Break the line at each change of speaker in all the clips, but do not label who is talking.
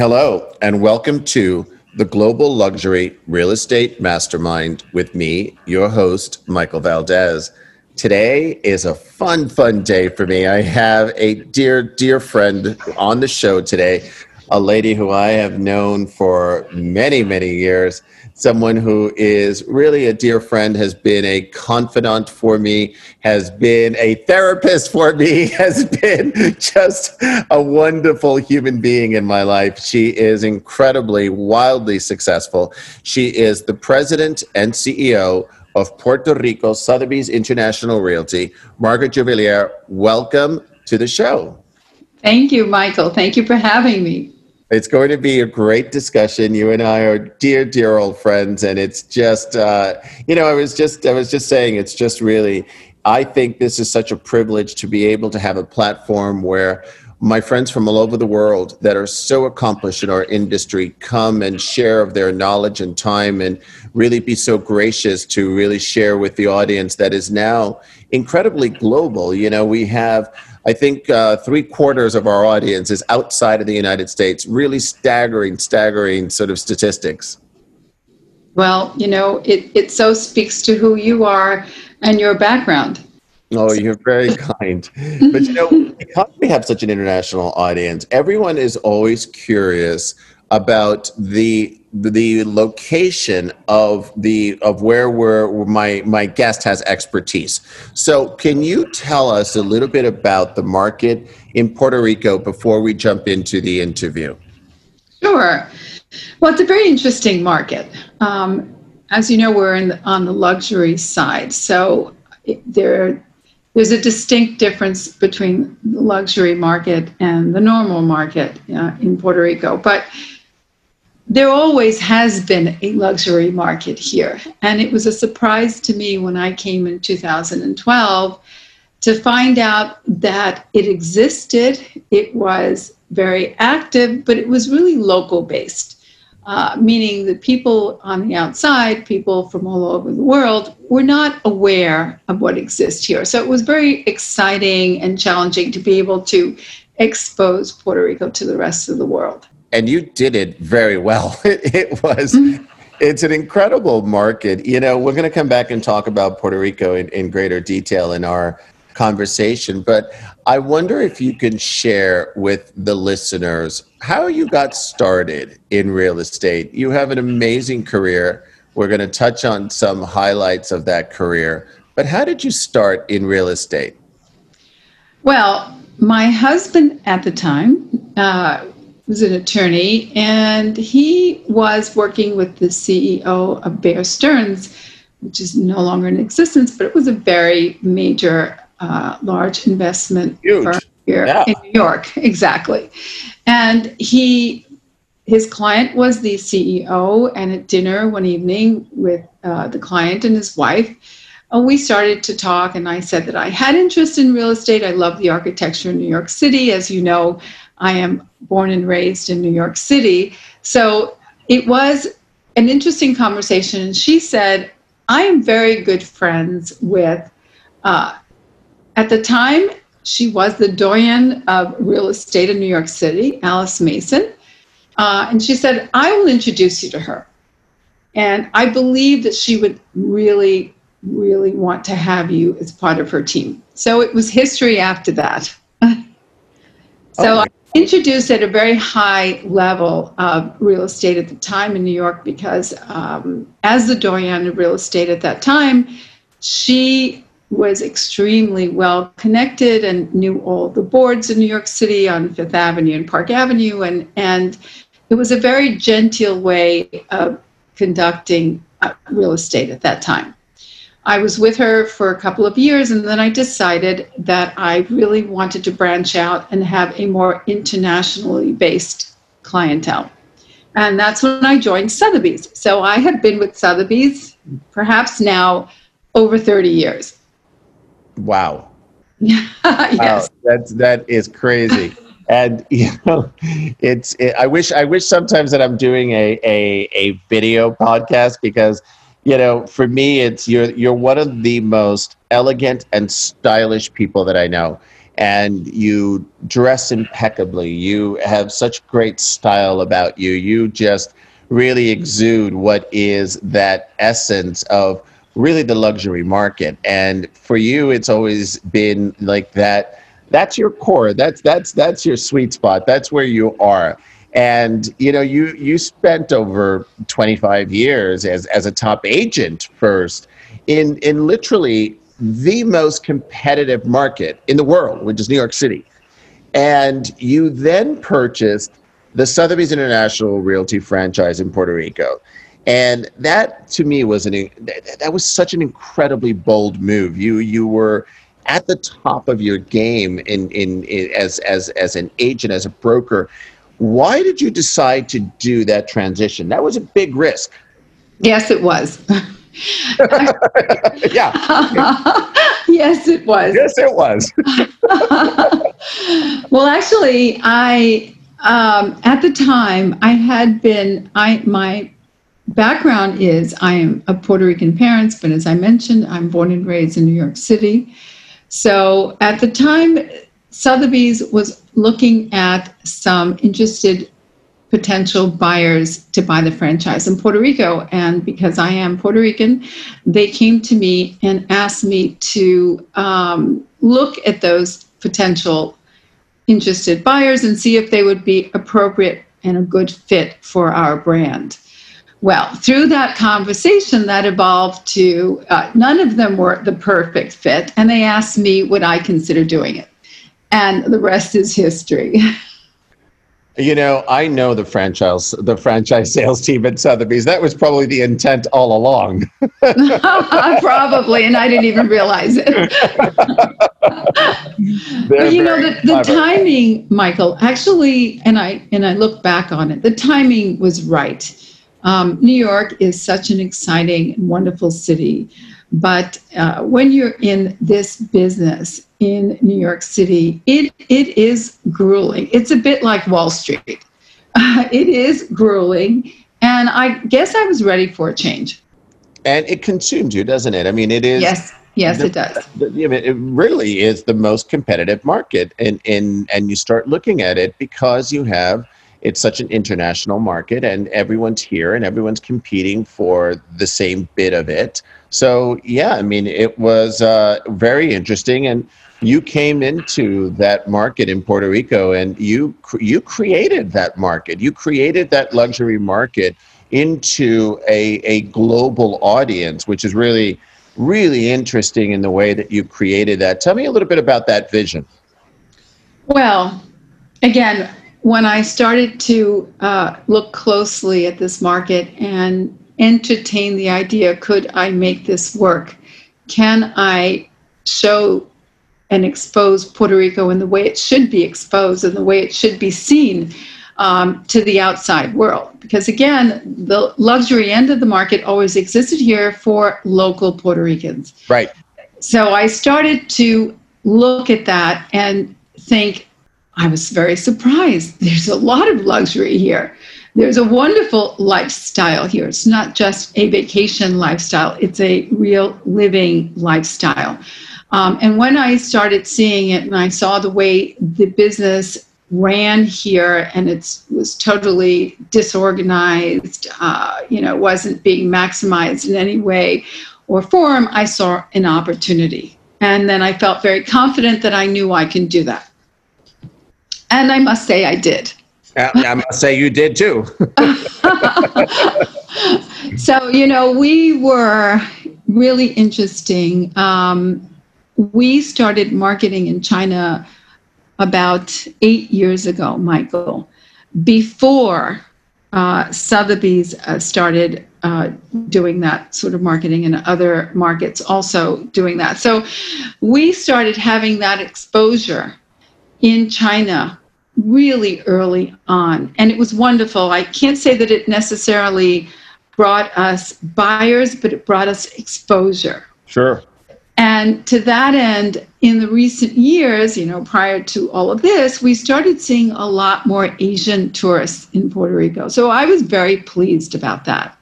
Hello, and welcome to the Global Luxury Real Estate Mastermind with me, your host, Michael Valdez. Today is a fun, fun day for me. I have a dear, dear friend on the show today, a lady who I have known for many, many years someone who is really a dear friend, has been a confidant for me, has been a therapist for me, has been just a wonderful human being in my life. She is incredibly, wildly successful. She is the president and CEO of Puerto Rico Sotheby's International Realty. Margaret Juvillier, welcome to the show.
Thank you, Michael. Thank you for having me.
It's going to be a great discussion. You and I are dear, dear old friends, and it's just, uh, you know, I was just, I was just saying, it's just really, I think this is such a privilege to be able to have a platform where my friends from all over the world that are so accomplished in our industry come and share of their knowledge and time and really be so gracious to really share with the audience that is now incredibly global. You know, we have I think uh, three quarters of our audience is outside of the United States. Really staggering, staggering sort of statistics.
Well, you know, it, it so speaks to who you are and your background.
Oh, you're very kind. But you know, because we have such an international audience, everyone is always curious about the the location of the of where we're my my guest has expertise. So, can you tell us a little bit about the market in Puerto Rico before we jump into the interview?
Sure. Well, it's a very interesting market. Um, as you know, we're in the, on the luxury side, so there there's a distinct difference between the luxury market and the normal market uh, in Puerto Rico, but there always has been a luxury market here. And it was a surprise to me when I came in 2012 to find out that it existed. It was very active, but it was really local based, uh, meaning that people on the outside, people from all over the world, were not aware of what exists here. So it was very exciting and challenging to be able to expose Puerto Rico to the rest of the world
and you did it very well. It, it was. Mm-hmm. It's an incredible market. You know, we're going to come back and talk about Puerto Rico in, in greater detail in our conversation, but I wonder if you can share with the listeners how you got started in real estate. You have an amazing career. We're going to touch on some highlights of that career, but how did you start in real estate?
Well, my husband at the time uh, was an attorney, and he was working with the CEO of Bear Stearns, which is no longer in existence, but it was a very major, uh, large investment
Huge. firm
here yeah. in New York. Exactly. And he, his client was the CEO, and at dinner one evening with uh, the client and his wife, uh, we started to talk, and I said that I had interest in real estate. I love the architecture in New York City. As you know, I am born and raised in New York City. So it was an interesting conversation. And she said, I am very good friends with, uh, at the time, she was the doyen of real estate in New York City, Alice Mason. Uh, and she said, I will introduce you to her. And I believe that she would really, really want to have you as part of her team. So it was history after that. so okay introduced at a very high level of real estate at the time in New York because, um, as the doyen of real estate at that time, she was extremely well connected and knew all the boards in New York City on Fifth Avenue and Park Avenue, and and it was a very genteel way of conducting uh, real estate at that time. I was with her for a couple of years, and then I decided that I really wanted to branch out and have a more internationally based clientele. And that's when I joined Sotheby's. So I have been with Sotheby's perhaps now over 30 years.
Wow.
yes. Wow,
that's that is crazy. and you know it's it, i wish i wish sometimes that i'm doing a, a a video podcast because you know, for me, it's you're you're one of the most elegant and stylish people that I know. and you dress impeccably. You have such great style about you. You just really exude what is that essence of really the luxury market. And for you, it's always been like that. That's your core. That's that's that's your sweet spot. That's where you are. And you know, you you spent over 25 years as as a top agent first in in literally the most competitive market in the world, which is New York City. And you then purchased the Sotheby's International Realty franchise in Puerto Rico. And that to me was an that was such an incredibly bold move. You you were at the top of your game in, in, in as as as an agent as a broker. Why did you decide to do that transition? That was a big risk.
Yes, it was.
yeah.
yes, it was.
Yes, it was.
well, actually, I um, at the time I had been I my background is I am of Puerto Rican parents, but as I mentioned, I'm born and raised in New York City. So at the time, Sotheby's was looking at some interested potential buyers to buy the franchise in Puerto Rico. And because I am Puerto Rican, they came to me and asked me to um, look at those potential interested buyers and see if they would be appropriate and a good fit for our brand. Well, through that conversation, that evolved to uh, none of them were the perfect fit, and they asked me would I consider doing it. And the rest is history.
You know, I know the franchise the franchise sales team at Sotheby's. That was probably the intent all along.
probably, and I didn't even realize it. but you know, the, the timing, Michael, actually, and I and I look back on it, the timing was right. Um, New York is such an exciting and wonderful city. But uh, when you're in this business in New York City, it, it is grueling. It's a bit like Wall Street. Uh, it is grueling. And I guess I was ready for a change.
And it consumes you, doesn't it? I mean, it is.
Yes. Yes, the, it does.
The, it really is the most competitive market, and and and you start looking at it because you have it's such an international market and everyone's here and everyone's competing for the same bit of it so yeah i mean it was uh, very interesting and you came into that market in puerto rico and you you created that market. You created that luxury market into a, a global audience which is really really interesting in the way that you created that. Tell me a little bit about that vision.
Well again when I started to uh, look closely at this market and entertain the idea could I make this work? Can I show and expose Puerto Rico in the way it should be exposed and the way it should be seen um, to the outside world? Because again, the luxury end of the market always existed here for local Puerto Ricans.
Right.
So I started to look at that and think I was very surprised. There's a lot of luxury here. There's a wonderful lifestyle here. It's not just a vacation lifestyle, it's a real living lifestyle. Um, and when I started seeing it and I saw the way the business ran here and it was totally disorganized, uh, you know, wasn't being maximized in any way or form, I saw an opportunity. And then I felt very confident that I knew I can do that. And I must say, I did.
I must say, you did too.
so, you know, we were really interesting. Um, we started marketing in China about eight years ago, Michael, before uh, Sotheby's uh, started uh, doing that sort of marketing and other markets also doing that. So we started having that exposure in China really early on. And it was wonderful. I can't say that it necessarily brought us buyers, but it brought us exposure.
Sure.
And to that end, in the recent years, you know, prior to all of this, we started seeing a lot more Asian tourists in Puerto Rico. So I was very pleased about that.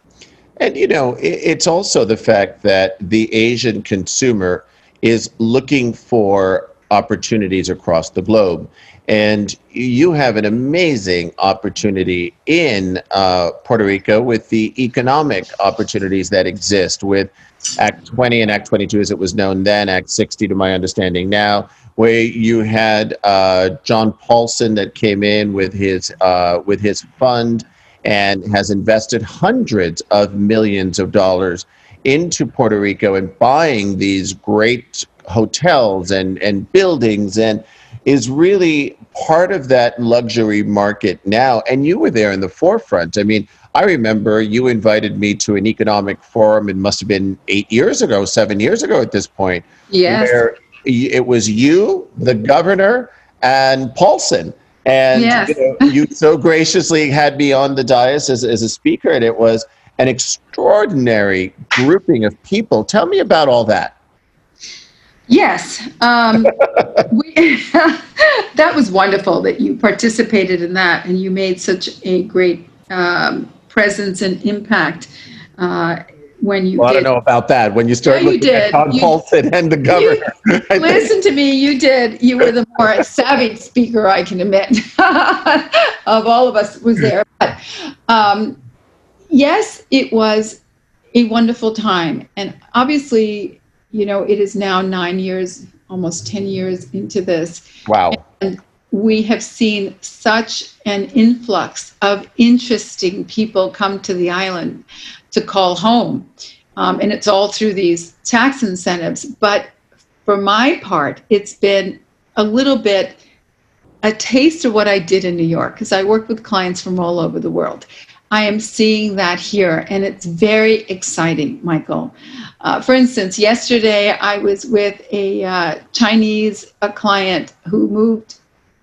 And, you know, it's also the fact that the Asian consumer is looking for opportunities across the globe. And you have an amazing opportunity in uh, Puerto Rico with the economic opportunities that exist with Act 20 and Act 22, as it was known then, Act 60, to my understanding now, where you had uh, John Paulson that came in with his uh, with his fund and has invested hundreds of millions of dollars into Puerto Rico and buying these great hotels and, and buildings and is really part of that luxury market now. And you were there in the forefront. I mean, I remember you invited me to an economic forum. It must have been eight years ago, seven years ago at this point.
Yes.
Where it was you, the governor, and Paulson. And
yes.
you, know, you so graciously had me on the dais as, as a speaker, and it was an extraordinary grouping of people. Tell me about all that.
Yes, um, we, that was wonderful that you participated in that and you made such a great um, presence and impact uh, when you.
Well,
did.
I don't know about that. When you start
Yeah, you
looking at
You-
Paulson and the governor, think-
Listen to me, you did. You were the more savvy speaker I can admit of all of us was there. But um, yes, it was a wonderful time, and obviously, you know, it is now nine years, almost ten years into this.
wow.
And we have seen such an influx of interesting people come to the island to call home. Um, and it's all through these tax incentives. But for my part, it's been a little bit a taste of what I did in New York because I work with clients from all over the world. I am seeing that here, and it's very exciting, Michael. Uh, for instance, yesterday I was with a uh, Chinese a client who moved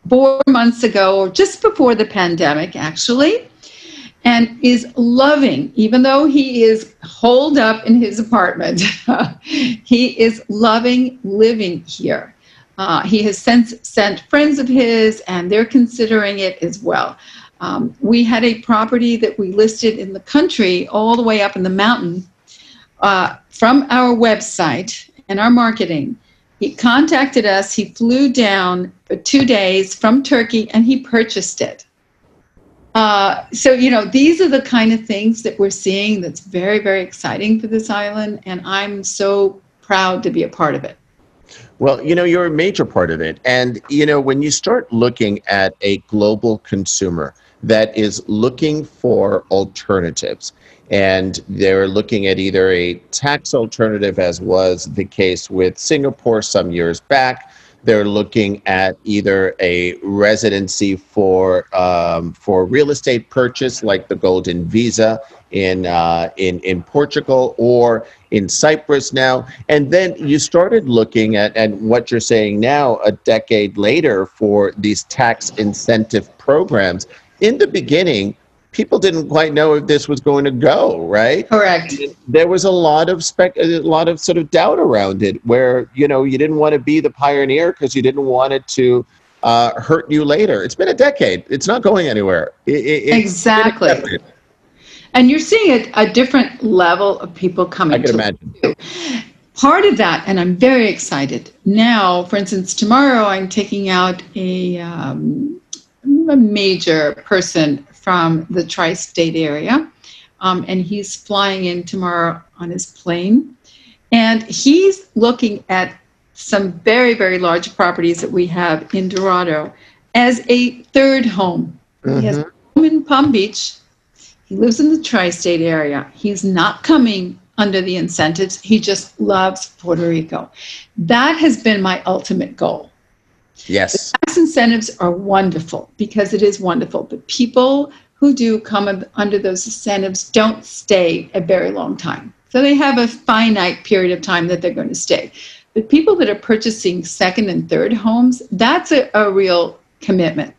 four months ago, or just before the pandemic, actually, and is loving, even though he is holed up in his apartment, he is loving living here. Uh, he has since sent friends of his, and they're considering it as well. Um, we had a property that we listed in the country, all the way up in the mountain, uh, from our website and our marketing. He contacted us. He flew down for two days from Turkey and he purchased it. Uh, so, you know, these are the kind of things that we're seeing that's very, very exciting for this island. And I'm so proud to be a part of it.
Well, you know, you're a major part of it. And, you know, when you start looking at a global consumer that is looking for alternatives, and they're looking at either a tax alternative, as was the case with Singapore some years back, they're looking at either a residency for um, for real estate purchase, like the Golden Visa in uh, in in Portugal or in Cyprus now. And then you started looking at and what you're saying now, a decade later, for these tax incentive programs. In the beginning, people didn't quite know if this was going to go right?
Correct.
there was a lot of spec a lot of sort of doubt around it where you know you didn't want to be the pioneer because you didn't want it to uh, hurt you later. It's been a decade. It's not going anywhere. It- it-
Exactly. And you're seeing a, a different level of people coming
i can imagine.
part of that, and I'm very excited. Now, for instance, tomorrow I'm taking out a, um, a major person from the tri state area, um, and he's flying in tomorrow on his plane. And he's looking at some very, very large properties that we have in Dorado as a third home. He has a home in Palm Beach. He lives in the tri state area. He's not coming under the incentives. He just loves Puerto Rico. That has been my ultimate goal.
Yes
Tax incentives are wonderful because it is wonderful, but people who do come under those incentives don't stay a very long time. So they have a finite period of time that they're going to stay. But people that are purchasing second and third homes, that's a, a real commitment.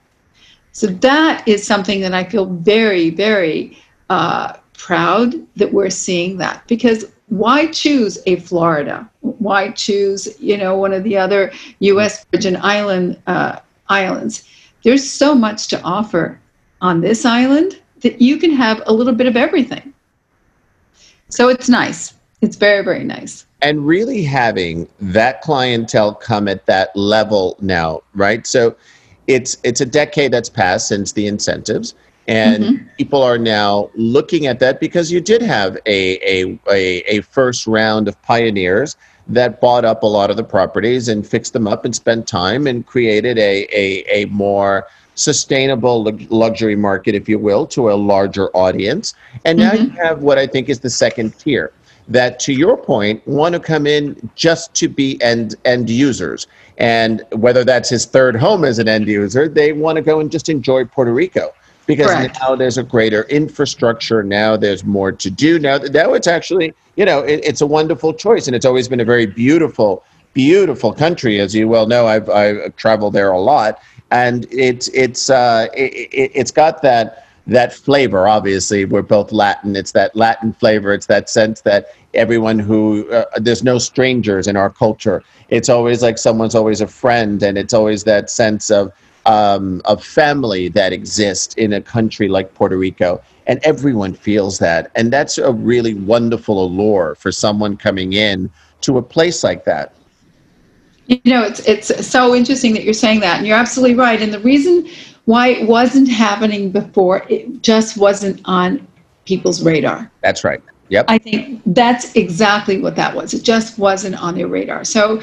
So that is something that I feel very, very uh, proud that we're seeing that because why choose a Florida? Why choose, you know, one of the other U.S. Virgin Island uh, islands? There's so much to offer on this island that you can have a little bit of everything. So it's nice. It's very, very nice.
and really having that clientele come at that level now, right? So it's it's a decade that's passed since the incentives and mm-hmm. people are now looking at that because you did have a, a, a, a, first round of pioneers that bought up a lot of the properties and fixed them up and spent time and created a, a, a more sustainable luxury market, if you will, to a larger audience. And now mm-hmm. you have what I think is the second tier that to your point want to come in just to be end end users and whether that's his third home as an end user they want to go and just enjoy puerto rico because Correct. now there's a greater infrastructure. Now there's more to do. Now, now it's actually, you know, it, it's a wonderful choice, and it's always been a very beautiful, beautiful country, as you well know. I've I've traveled there a lot, and it's it's uh, it, it, it's got that that flavor. Obviously, we're both Latin. It's that Latin flavor. It's that sense that everyone who uh, there's no strangers in our culture. It's always like someone's always a friend, and it's always that sense of um, of family that exists in a country like Puerto Rico. And everyone feels that. And that's a really wonderful allure for someone coming in to a place like that.
You know, it's it's so interesting that you're saying that, and you're absolutely right. And the reason why it wasn't happening before, it just wasn't on people's radar.
That's right. Yep.
I think that's exactly what that was. It just wasn't on their radar. So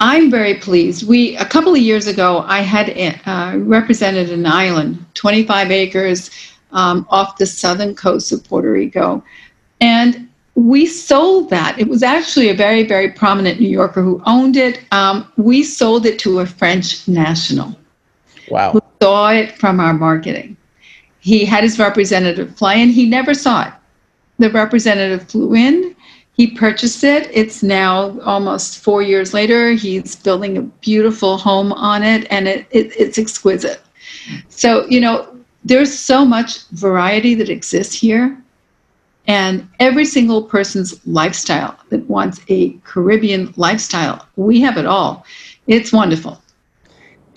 I'm very pleased. We a couple of years ago, I had uh, represented an island, 25 acres um, off the southern coast of Puerto Rico, and we sold that. It was actually a very, very prominent New Yorker who owned it. Um, we sold it to a French national.
Wow.
Who saw it from our marketing. He had his representative fly and he never saw it the representative flew in. He purchased it. It's now almost four years later. He's building a beautiful home on it, and it, it, it's exquisite. So, you know, there's so much variety that exists here. And every single person's lifestyle that wants a Caribbean lifestyle, we have it all. It's wonderful.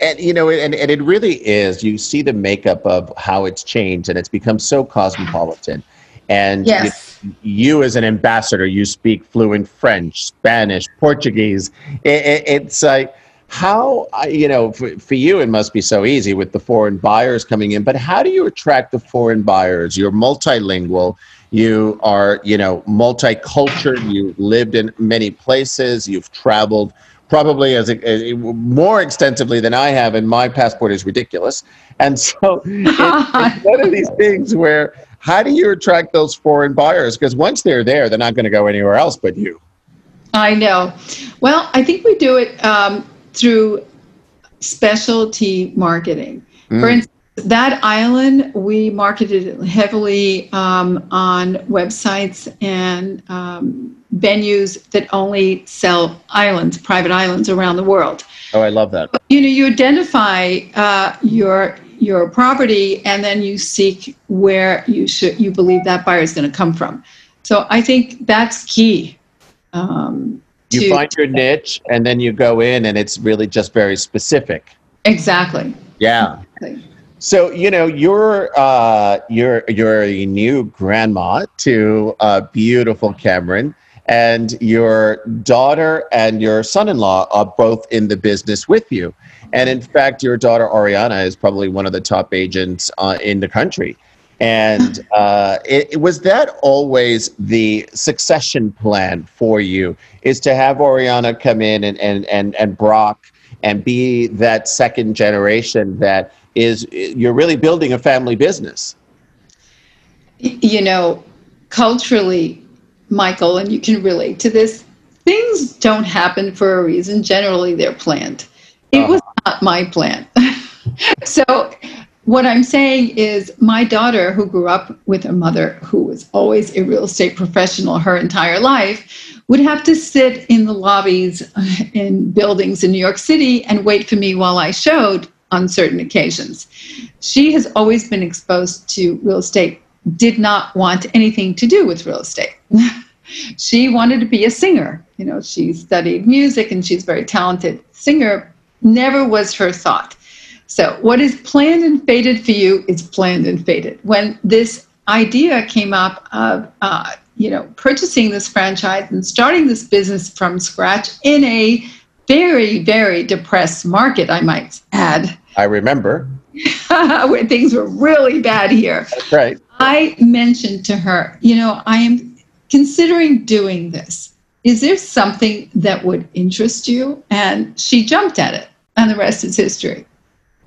And you know, and, and it really is. You see the makeup of how it's changed, and it's become so cosmopolitan. And
yes.
you, you, as an ambassador, you speak fluent French, Spanish, Portuguese. It, it, it's like, how, you know, for, for you, it must be so easy with the foreign buyers coming in, but how do you attract the foreign buyers? You're multilingual. You are, you know, multicultural. You've lived in many places. You've traveled probably as, a, as more extensively than I have, and my passport is ridiculous. And so it's, it's one of these things where how do you attract those foreign buyers? Because once they're there, they're not going to go anywhere else but you.
I know. Well, I think we do it um, through specialty marketing. Mm. For instance, that island, we marketed heavily um, on websites and um, venues that only sell islands, private islands around the world.
Oh, I love that.
You know, you identify uh, your your property and then you seek where you should you believe that buyer is going to come from. So i think that's key um,
you find your niche and then you go in and it's really just very specific.
Exactly.
Yeah. Exactly. so you know you're uh, you're you're a new grandma to uh, beautiful cameron and your daughter and your son-in-law are both in the business with you and in fact, your daughter Ariana is probably one of the top agents uh, in the country. And uh, it, it, was that always the succession plan for you is to have Oriana come in and, and, and, and Brock and be that second generation that is, you're really building a family business.
You know, culturally, Michael, and you can relate to this, things don't happen for a reason. Generally, they're planned. It uh-huh. was not my plan. so what I'm saying is my daughter who grew up with a mother who was always a real estate professional her entire life would have to sit in the lobbies uh, in buildings in New York City and wait for me while I showed on certain occasions. She has always been exposed to real estate, did not want anything to do with real estate. she wanted to be a singer. You know, she studied music and she's a very talented singer, never was her thought. So, what is planned and fated for you is planned and fated. When this idea came up of uh, you know, purchasing this franchise and starting this business from scratch in a very, very depressed market, I might add.
I remember.
where things were really bad here.
That's right.
I mentioned to her, you know, I am considering doing this. Is there something that would interest you? And she jumped at it, and the rest is history.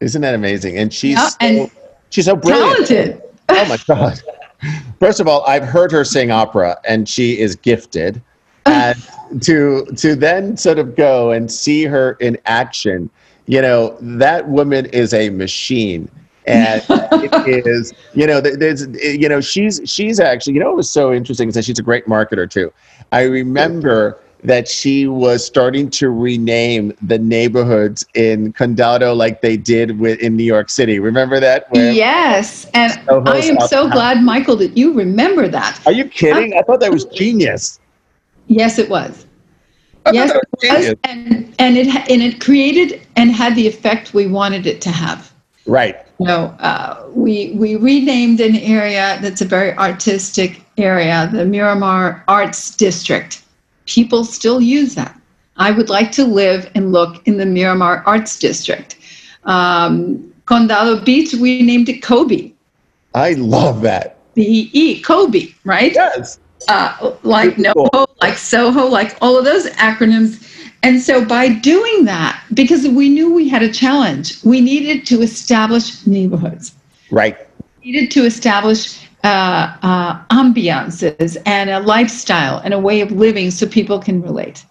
Isn't that amazing? And she's yeah, and so, she's so brilliant.
Talented.
Oh my god. First of all, I've heard her sing opera, and she is gifted. And to to then sort of go and see her in action, you know, that woman is a machine and it is you know there's you know she's she's actually you know it was so interesting is that she's a great marketer too i remember that she was starting to rename the neighborhoods in condado like they did with in new york city. Remember that?
Yes and i am so glad michael that you remember that.
Are you kidding? I, I thought that was genius.
Yes it was. I yes it was, and and it and it created and had the effect we wanted it to have.
Right.
You know, uh, we we renamed an area that's a very artistic area, the Miramar Arts District. People still use that. I would like to live and look in the Miramar Arts District. Um, Condado Beach, we named it Kobe.
I love that.
B E Kobe, right?
Yes.
Uh, like NoHo, like Soho, like all of those acronyms and so by doing that, because we knew we had a challenge, we needed to establish neighborhoods.
Right.
We needed to establish uh, uh, ambiances and a lifestyle and a way of living so people can relate.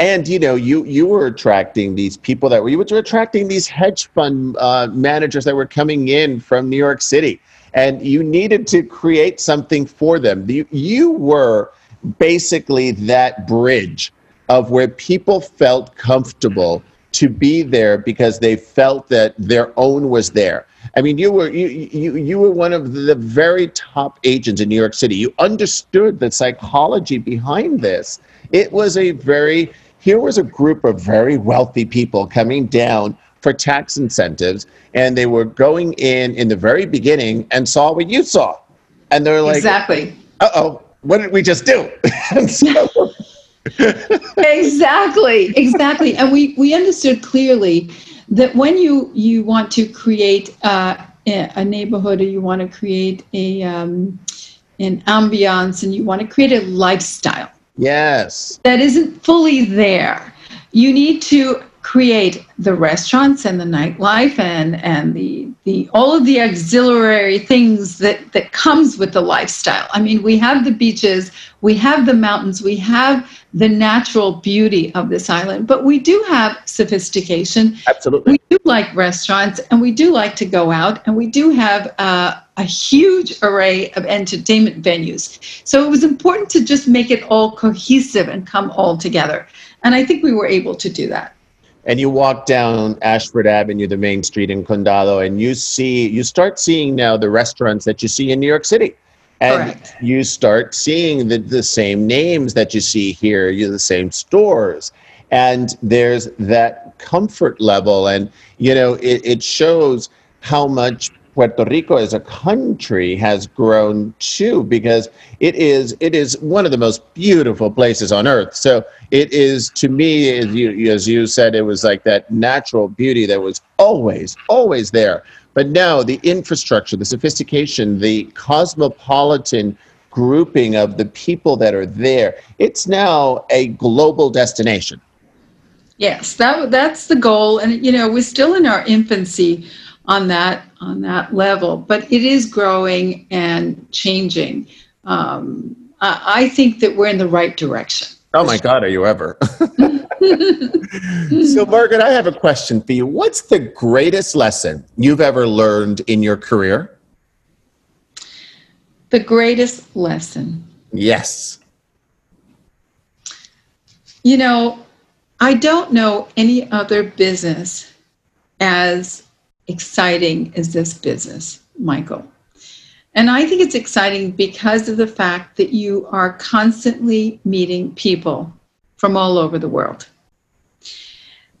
And you know, you you were attracting these people that were you were attracting these hedge fund uh, managers that were coming in from New York City, and you needed to create something for them. You, you were basically that bridge of where people felt comfortable to be there because they felt that their own was there. I mean, you were you you you were one of the very top agents in New York City. You understood the psychology behind this. It was a very here was a group of very wealthy people coming down for tax incentives, and they were going in in the very beginning and saw what you saw, and they're like,
exactly.
Uh oh, what did we just do? so,
exactly, exactly. And we, we understood clearly that when you, you want to create uh, a neighborhood or you want to create a, um, an ambiance and you want to create a lifestyle.
Yes.
That isn't fully there. You need to create the restaurants and the nightlife and and the the all of the auxiliary things that that comes with the lifestyle. I mean we have the beaches we have the mountains we have the natural beauty of this island but we do have sophistication.
Absolutely.
We do like restaurants and we do like to go out and we do have uh, a huge array of entertainment venues. So it was important to just make it all cohesive and come all together. And i think we were able to do that
and you walk down Ashford Avenue, the main street in Condado, and you see, you start seeing now the restaurants that you see in New York City. And Correct. you start seeing the, the same names that you see here, you the same stores. And there's that comfort level. And, you know, it, it shows how much Puerto Rico as a country has grown too because it is it is one of the most beautiful places on earth. So it is to me as you as you said it was like that natural beauty that was always always there. But now the infrastructure, the sophistication, the cosmopolitan grouping of the people that are there, it's now a global destination.
Yes, that that's the goal and you know, we're still in our infancy on that on that level, but it is growing and changing. Um, I, I think that we're in the right direction.
Oh my God, are you ever? so, Margaret, I have a question for you. What's the greatest lesson you've ever learned in your career?
The greatest lesson.
Yes.
You know, I don't know any other business as exciting is this business, Michael? And I think it's exciting because of the fact that you are constantly meeting people from all over the world.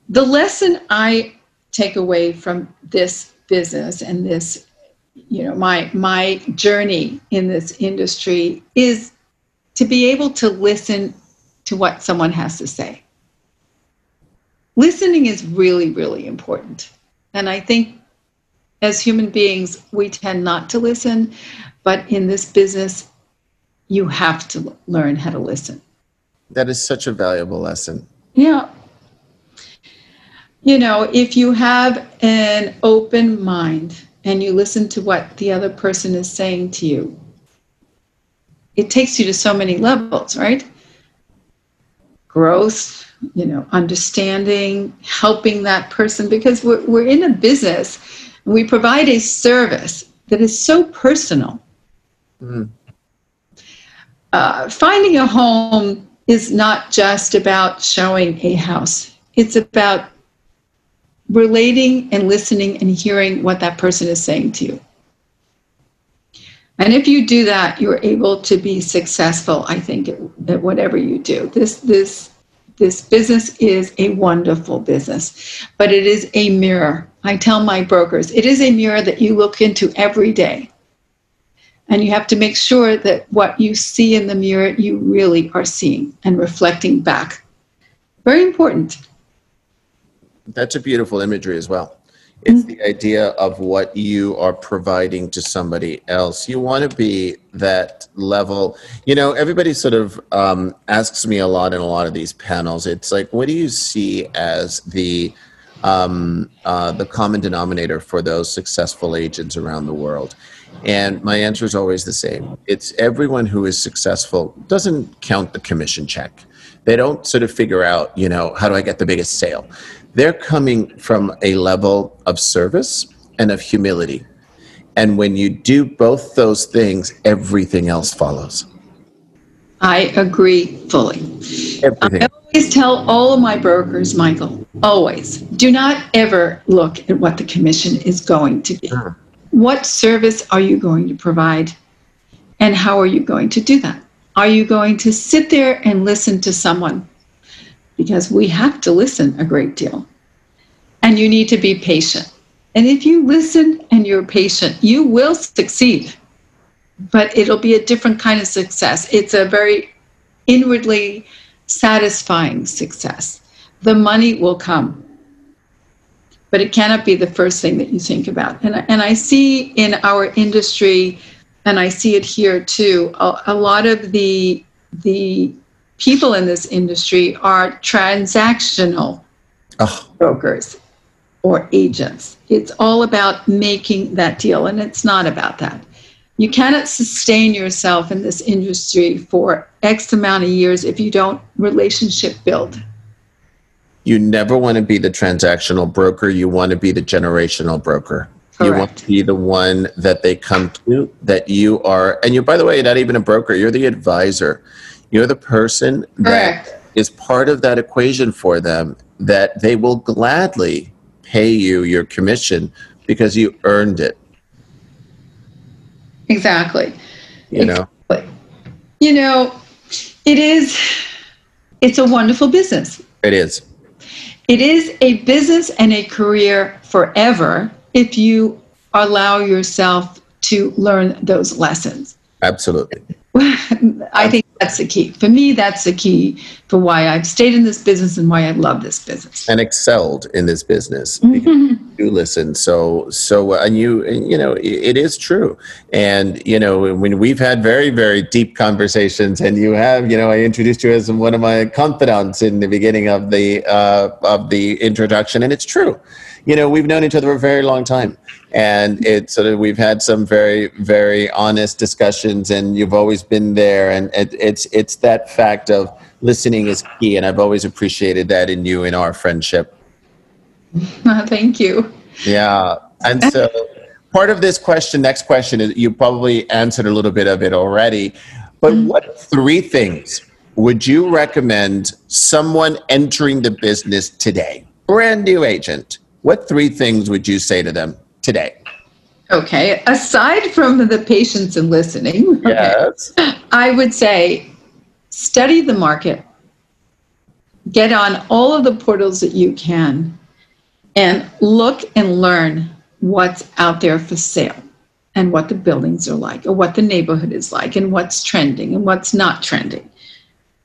The lesson I take away from this business and this, you know, my my journey in this industry is to be able to listen to what someone has to say. Listening is really, really important. And I think as human beings, we tend not to listen, but in this business, you have to learn how to listen.
That is such a valuable lesson.
Yeah. You know, if you have an open mind and you listen to what the other person is saying to you, it takes you to so many levels, right? Growth, you know, understanding, helping that person, because we're, we're in a business, we provide a service that is so personal. Mm. Uh, finding a home is not just about showing a house, it's about relating and listening and hearing what that person is saying to you. And if you do that, you're able to be successful, I think, at, at whatever you do. This, this, this business is a wonderful business, but it is a mirror. I tell my brokers, it is a mirror that you look into every day. And you have to make sure that what you see in the mirror, you really are seeing and reflecting back. Very important.
That's a beautiful imagery as well. It's the idea of what you are providing to somebody else. You want to be that level. You know, everybody sort of um, asks me a lot in a lot of these panels. It's like, what do you see as the um, uh, the common denominator for those successful agents around the world? And my answer is always the same. It's everyone who is successful doesn't count the commission check. They don't sort of figure out, you know, how do I get the biggest sale? They're coming from a level of service and of humility. And when you do both those things, everything else follows.
I agree fully. Everything. I always tell all of my brokers, Michael, always do not ever look at what the commission is going to be. Sure. What service are you going to provide? And how are you going to do that? Are you going to sit there and listen to someone because we have to listen a great deal. And you need to be patient. And if you listen and you're patient, you will succeed. But it'll be a different kind of success. It's a very inwardly satisfying success. The money will come, but it cannot be the first thing that you think about. And, and I see in our industry, and I see it here too, a, a lot of the the people in this industry are transactional oh. brokers or agents. It's all about making that deal, and it's not about that. You cannot sustain yourself in this industry for X amount of years if you don't relationship build.
You never want to be the transactional broker. You want to be the generational broker. Correct. You want to be the one that they come to, that you are, and you, by the way, you're not even a broker, you're the advisor. You're the person Correct. that is part of that equation for them that they will gladly pay you your commission because you earned it.
Exactly.
You know. Exactly.
You know, it is it's a wonderful business.
It is.
It is a business and a career forever if you allow yourself to learn those lessons.
Absolutely.
I think that's the key. For me, that's the key for why I've stayed in this business and why I love this business
and excelled in this business. Mm-hmm. You listen, so so, uh, and you and, you know it, it is true. And you know when we've had very very deep conversations, and you have you know I introduced you as one of my confidants in the beginning of the uh, of the introduction, and it's true. You know we've known each other for a very long time. And it's sort of we've had some very very honest discussions and you've always been there. And it, it's it's that fact of listening is key. And i've always appreciated that in you in our friendship.
Thank you.
Yeah. And so part of this question next question is you probably answered a little bit of it already. But mm-hmm. what three things would you recommend someone entering the business today? Brand new agent what three things would you say to them today?
Okay. Aside from the patience and listening,
yes.
Okay, I would say study the market, get on all of the portals that you can, and look and learn what's out there for sale. and what the buildings are like, or what the neighborhood is like, and what's trending and what's not trending.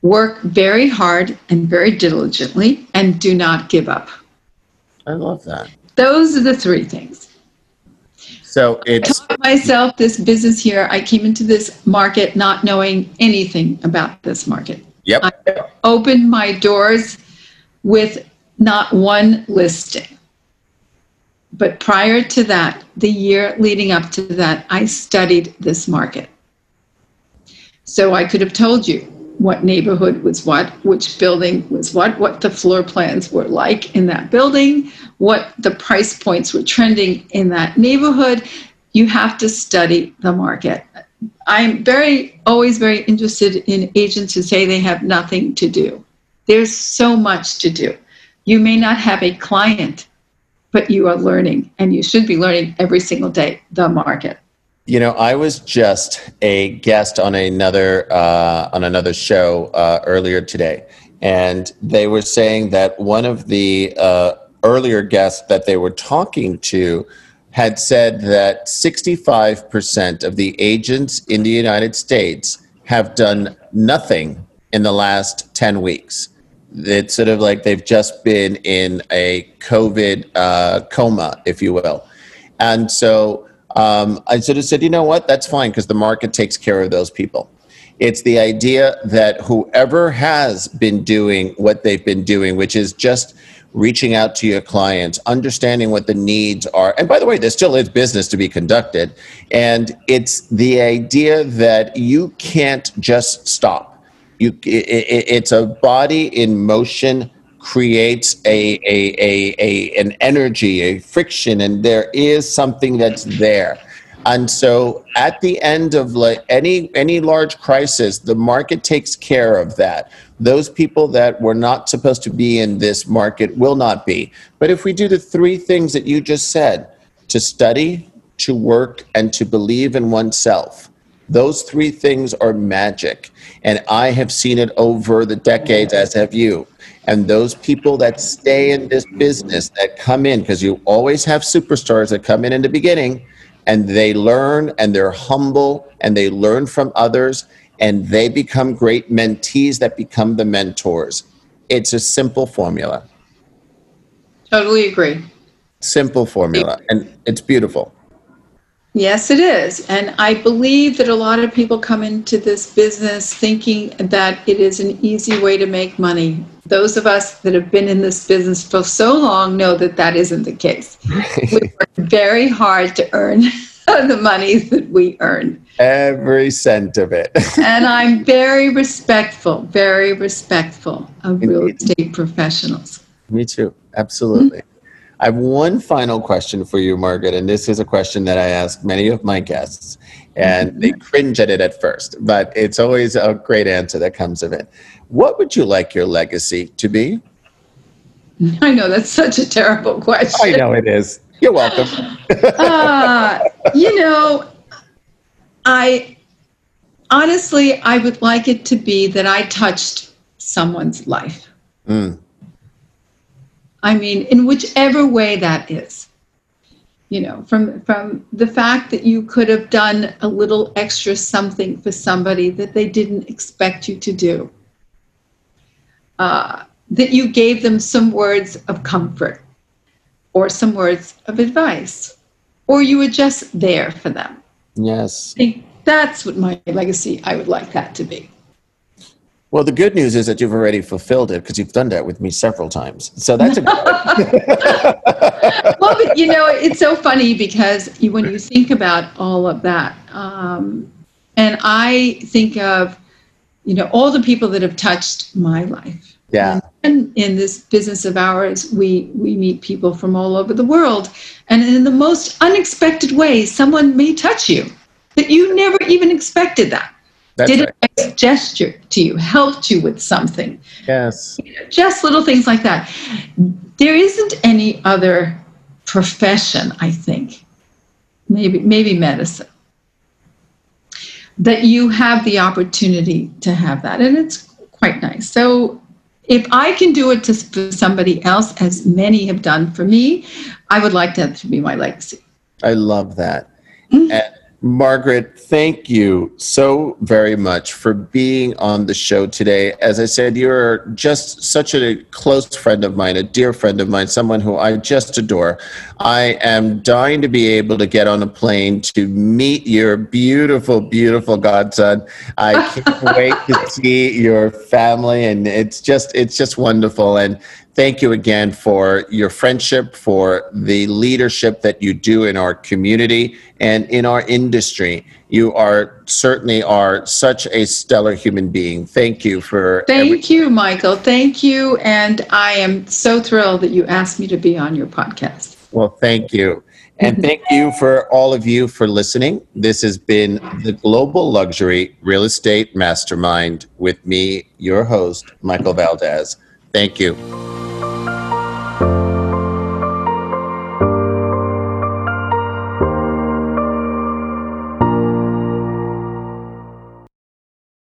Work very hard and very diligently, and do not give up.
I love that.
Those are the three things.
So it's
I taught myself this business here. I came into this market not knowing anything about this market.
yep.
I opened my doors with not one listing. But prior to that, the year leading up to that, I studied this market. So I could have told you what neighborhood was what, which building was what, what the floor plans were like in that building, what the price points were trending in that neighborhood. You have to study the market. I'm very, always very interested in agents who say they have nothing to do. There's so much to do. You may not have a client, but you are learning, and you should be learning every single day the market.
You know, I was just a guest on another uh, on another show uh, earlier today, and they were saying that one of the uh, earlier guests that they were talking to had said that 65% of the agents in the United States have done nothing in the last 10 weeks. It's sort of like they've just been in a COVID uh, coma, if you will. And so um, I sort of said, you know what, that's fine because the market takes care of those people. It's the idea that whoever has been doing what they've been doing, which is just reaching out to your clients, understanding what the needs are. And by the way, there still is business to be conducted. And it's the idea that you can't just stop. You, it, it's a body in motion creates a, a, a, a, an energy, a friction, and there is something that's there. And so at the end of like any any large crisis, the market takes care of that. Those people that were not supposed to be in this market will not be. But if we do the three things that you just said, to study, to work, and to believe in oneself, those three things are magic. And I have seen it over the decades, as have you. And those people that stay in this business, that come in, because you always have superstars that come in in the beginning and they learn and they're humble and they learn from others and they become great mentees that become the mentors. It's a simple formula.
Totally agree.
Simple formula. And it's beautiful.
Yes, it is. And I believe that a lot of people come into this business thinking that it is an easy way to make money. Those of us that have been in this business for so long know that that isn't the case. we work very hard to earn the money that we earn.
Every cent of it.
and I'm very respectful, very respectful of real estate professionals.
Me too. Absolutely. Mm-hmm. I have one final question for you, Margaret, and this is a question that I ask many of my guests, and mm-hmm. they cringe at it at first, but it's always a great answer that comes of it. What would you like your legacy to be?
I know that's such a terrible question.
I know it is. You're welcome.
uh, you know, I honestly, I would like it to be that I touched someone's life. Mm. I mean, in whichever way that is. You know, from from the fact that you could have done a little extra something for somebody that they didn't expect you to do. Uh, that you gave them some words of comfort or some words of advice, or you were just there for them.
Yes.
I think that's what my legacy I would like that to be.
Well, the good news is that you've already fulfilled it because you've done that with me several times. So that's a
well, but you know, it's so funny because you, when you think about all of that, um, and I think of, you know, all the people that have touched my life.
Yeah.
And in this business of ours, we we meet people from all over the world, and in the most unexpected ways, someone may touch you that you never even expected that. That's did right. a nice gesture to you, helped you with something.
Yes.
You know, just little things like that. There isn't any other profession, I think, maybe maybe medicine, that you have the opportunity to have that, and it's quite nice. So if I can do it to somebody else, as many have done for me, I would like that to be my legacy.
I love that. Mm-hmm. And Margaret, thank you so very much for being on the show today. As I said, you're just such a close friend of mine, a dear friend of mine, someone who I just adore. I am dying to be able to get on a plane to meet your beautiful, beautiful godson. I can't wait to see your family, and it's just it's just wonderful. And thank you again for your friendship, for the leadership that you do in our community and in our industry. You are certainly are such a stellar human being. Thank you for
Thank you, Michael. Thank you and I am so thrilled that you asked me to be on your podcast.
Well, thank you. And thank you for all of you for listening. This has been the Global Luxury Real Estate Mastermind with me, your host, Michael Valdez. Thank you.